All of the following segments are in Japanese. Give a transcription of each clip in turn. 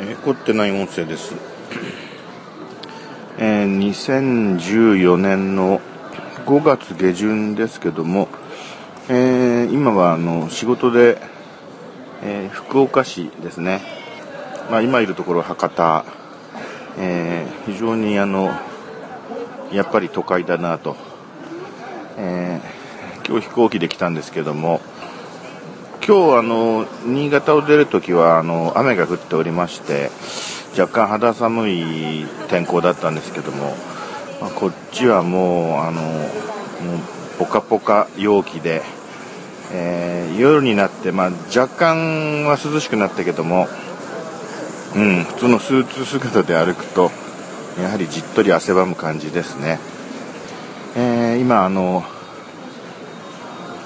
え、凝ってない音声です。えー、2014年の5月下旬ですけども、えー、今はあの仕事で、えー、福岡市ですね、まあ、今いるところ博多、え、非常にあのやっぱり都会だなと、え今日飛行機で来たんですけども今日あの新潟を出るときはあの雨が降っておりまして若干肌寒い天候だったんですけども、まあ、こっちはもうあのもうポカポカ陽気で、えー、夜になって、まあ、若干は涼しくなったけども、うん、普通のスーツ姿で歩くとやはりじっとり汗ばむ感じですね、えー、今あの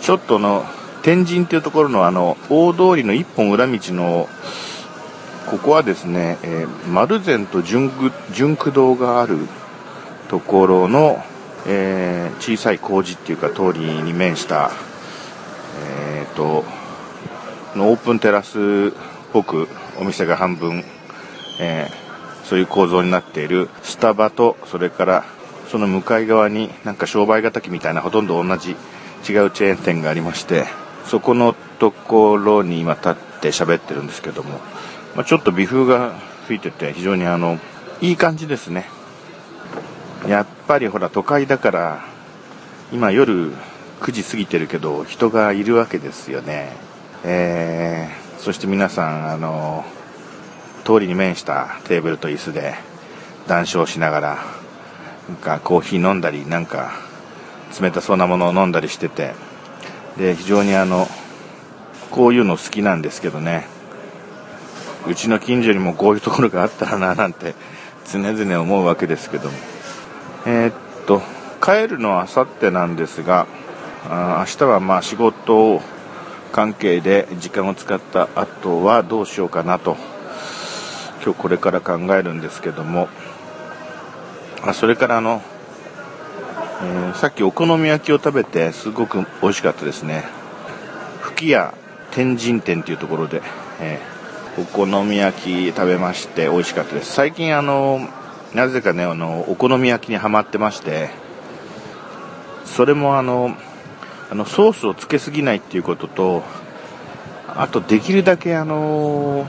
ちょっとの天神っていうところのあの大通りの一本裏道のここはですね、えー、丸善と純駆動があるところの、えー、小さい工事っていうか通りに面した、えーと、のオープンテラスっぽくお店が半分、えー、そういう構造になっているスタバとそれからその向かい側になんか商売敵みたいなほとんど同じ違うチェーン店がありましてそこのところに今立って喋ってるんですけども、まあ、ちょっと微風が吹いてて非常にあの、いい感じですね。やっぱりほら都会だから、今夜9時過ぎてるけど人がいるわけですよね。えー、そして皆さん、あの、通りに面したテーブルと椅子で談笑しながら、なんかコーヒー飲んだり、なんか冷たそうなものを飲んだりしてて、で非常にあのこういうの好きなんですけどね。うちの近所にもこういうところがあったらななんて常々思うわけですけども。えー、っと帰るのはあさってなんですがあ明日はまあ仕事関係で時間を使った後はどうしようかなと今日これから考えるんですけども。あそれからあのえー、さっきお好み焼きを食べてすごく美味しかったですね。吹屋天神店というところで、えー、お好み焼き食べまして美味しかったです。最近あのなぜかねあのお好み焼きにはまってましてそれもあのあのソースをつけすぎないっていうこととあとできるだけあの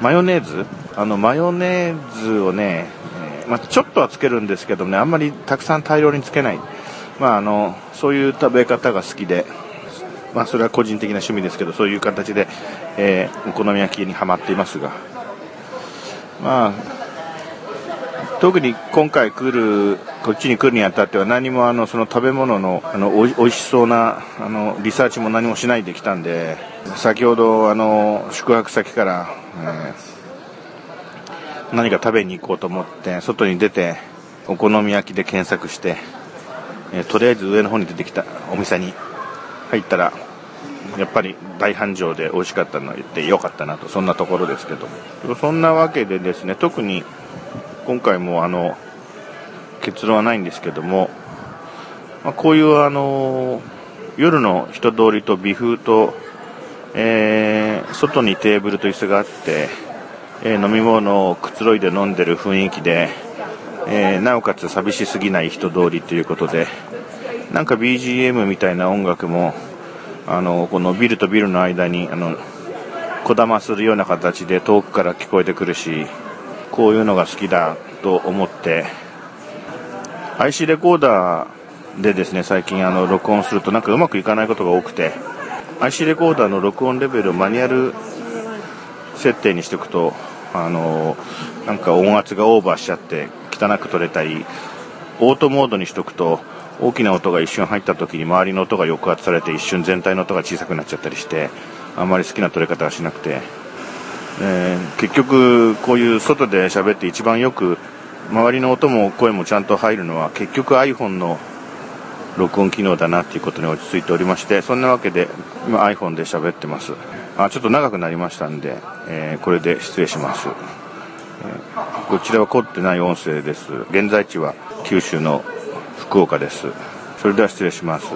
マヨネーズ？あのマヨネーズをねまあ、ちょっとはつけるんですけどね、あんまりたくさん大量につけない。まあ、あの、そういう食べ方が好きで、まあ、それは個人的な趣味ですけど、そういう形で、えー、お好み焼きにはまっていますが、まあ、特に今回来る、こっちに来るにあたっては何もあの、その食べ物の、あの、おいしそうな、あの、リサーチも何もしないで来たんで、先ほど、あの、宿泊先から、えー何か食べに行こうと思って外に出てお好み焼きで検索して、えー、とりあえず上の方に出てきたお店に入ったらやっぱり大繁盛で美味しかったのを言ってよかったなと。そんなところですけど。もそんなわけでですね特に今回もあの結論はないんですけども、まあ、こういうあの夜の人通りと微風と、えー、外にテーブルと椅子があってえー、飲み物をくつろいで飲んでる雰囲気で、えー、なおかつ寂しすぎない人通りということでなんか BGM みたいな音楽もあのこのビルとビルの間にあのこだまするような形で遠くから聞こえてくるしこういうのが好きだと思って IC レコーダーでですね最近あの録音するとなんかうまくいかないことが多くて IC レコーダーの録音レベルをマニュアル設定にしておくとあのなんか音圧がオーバーしちゃって汚く取れたりオートモードにしとくと大きな音が一瞬入った時に周りの音が抑圧されて一瞬全体の音が小さくなっちゃったりしてあんまり好きな取れ方はしなくて、えー、結局こういう外で喋って一番よく周りの音も声もちゃんと入るのは結局 iPhone の録音機能だなっていうことに落ち着いておりましてそんなわけで今 iPhone で喋ってます。あちょっと長くなりましたんで、えー、これで失礼します、えー、こちらは凝ってない音声です。現在地は九州の福岡です。それでは失礼します。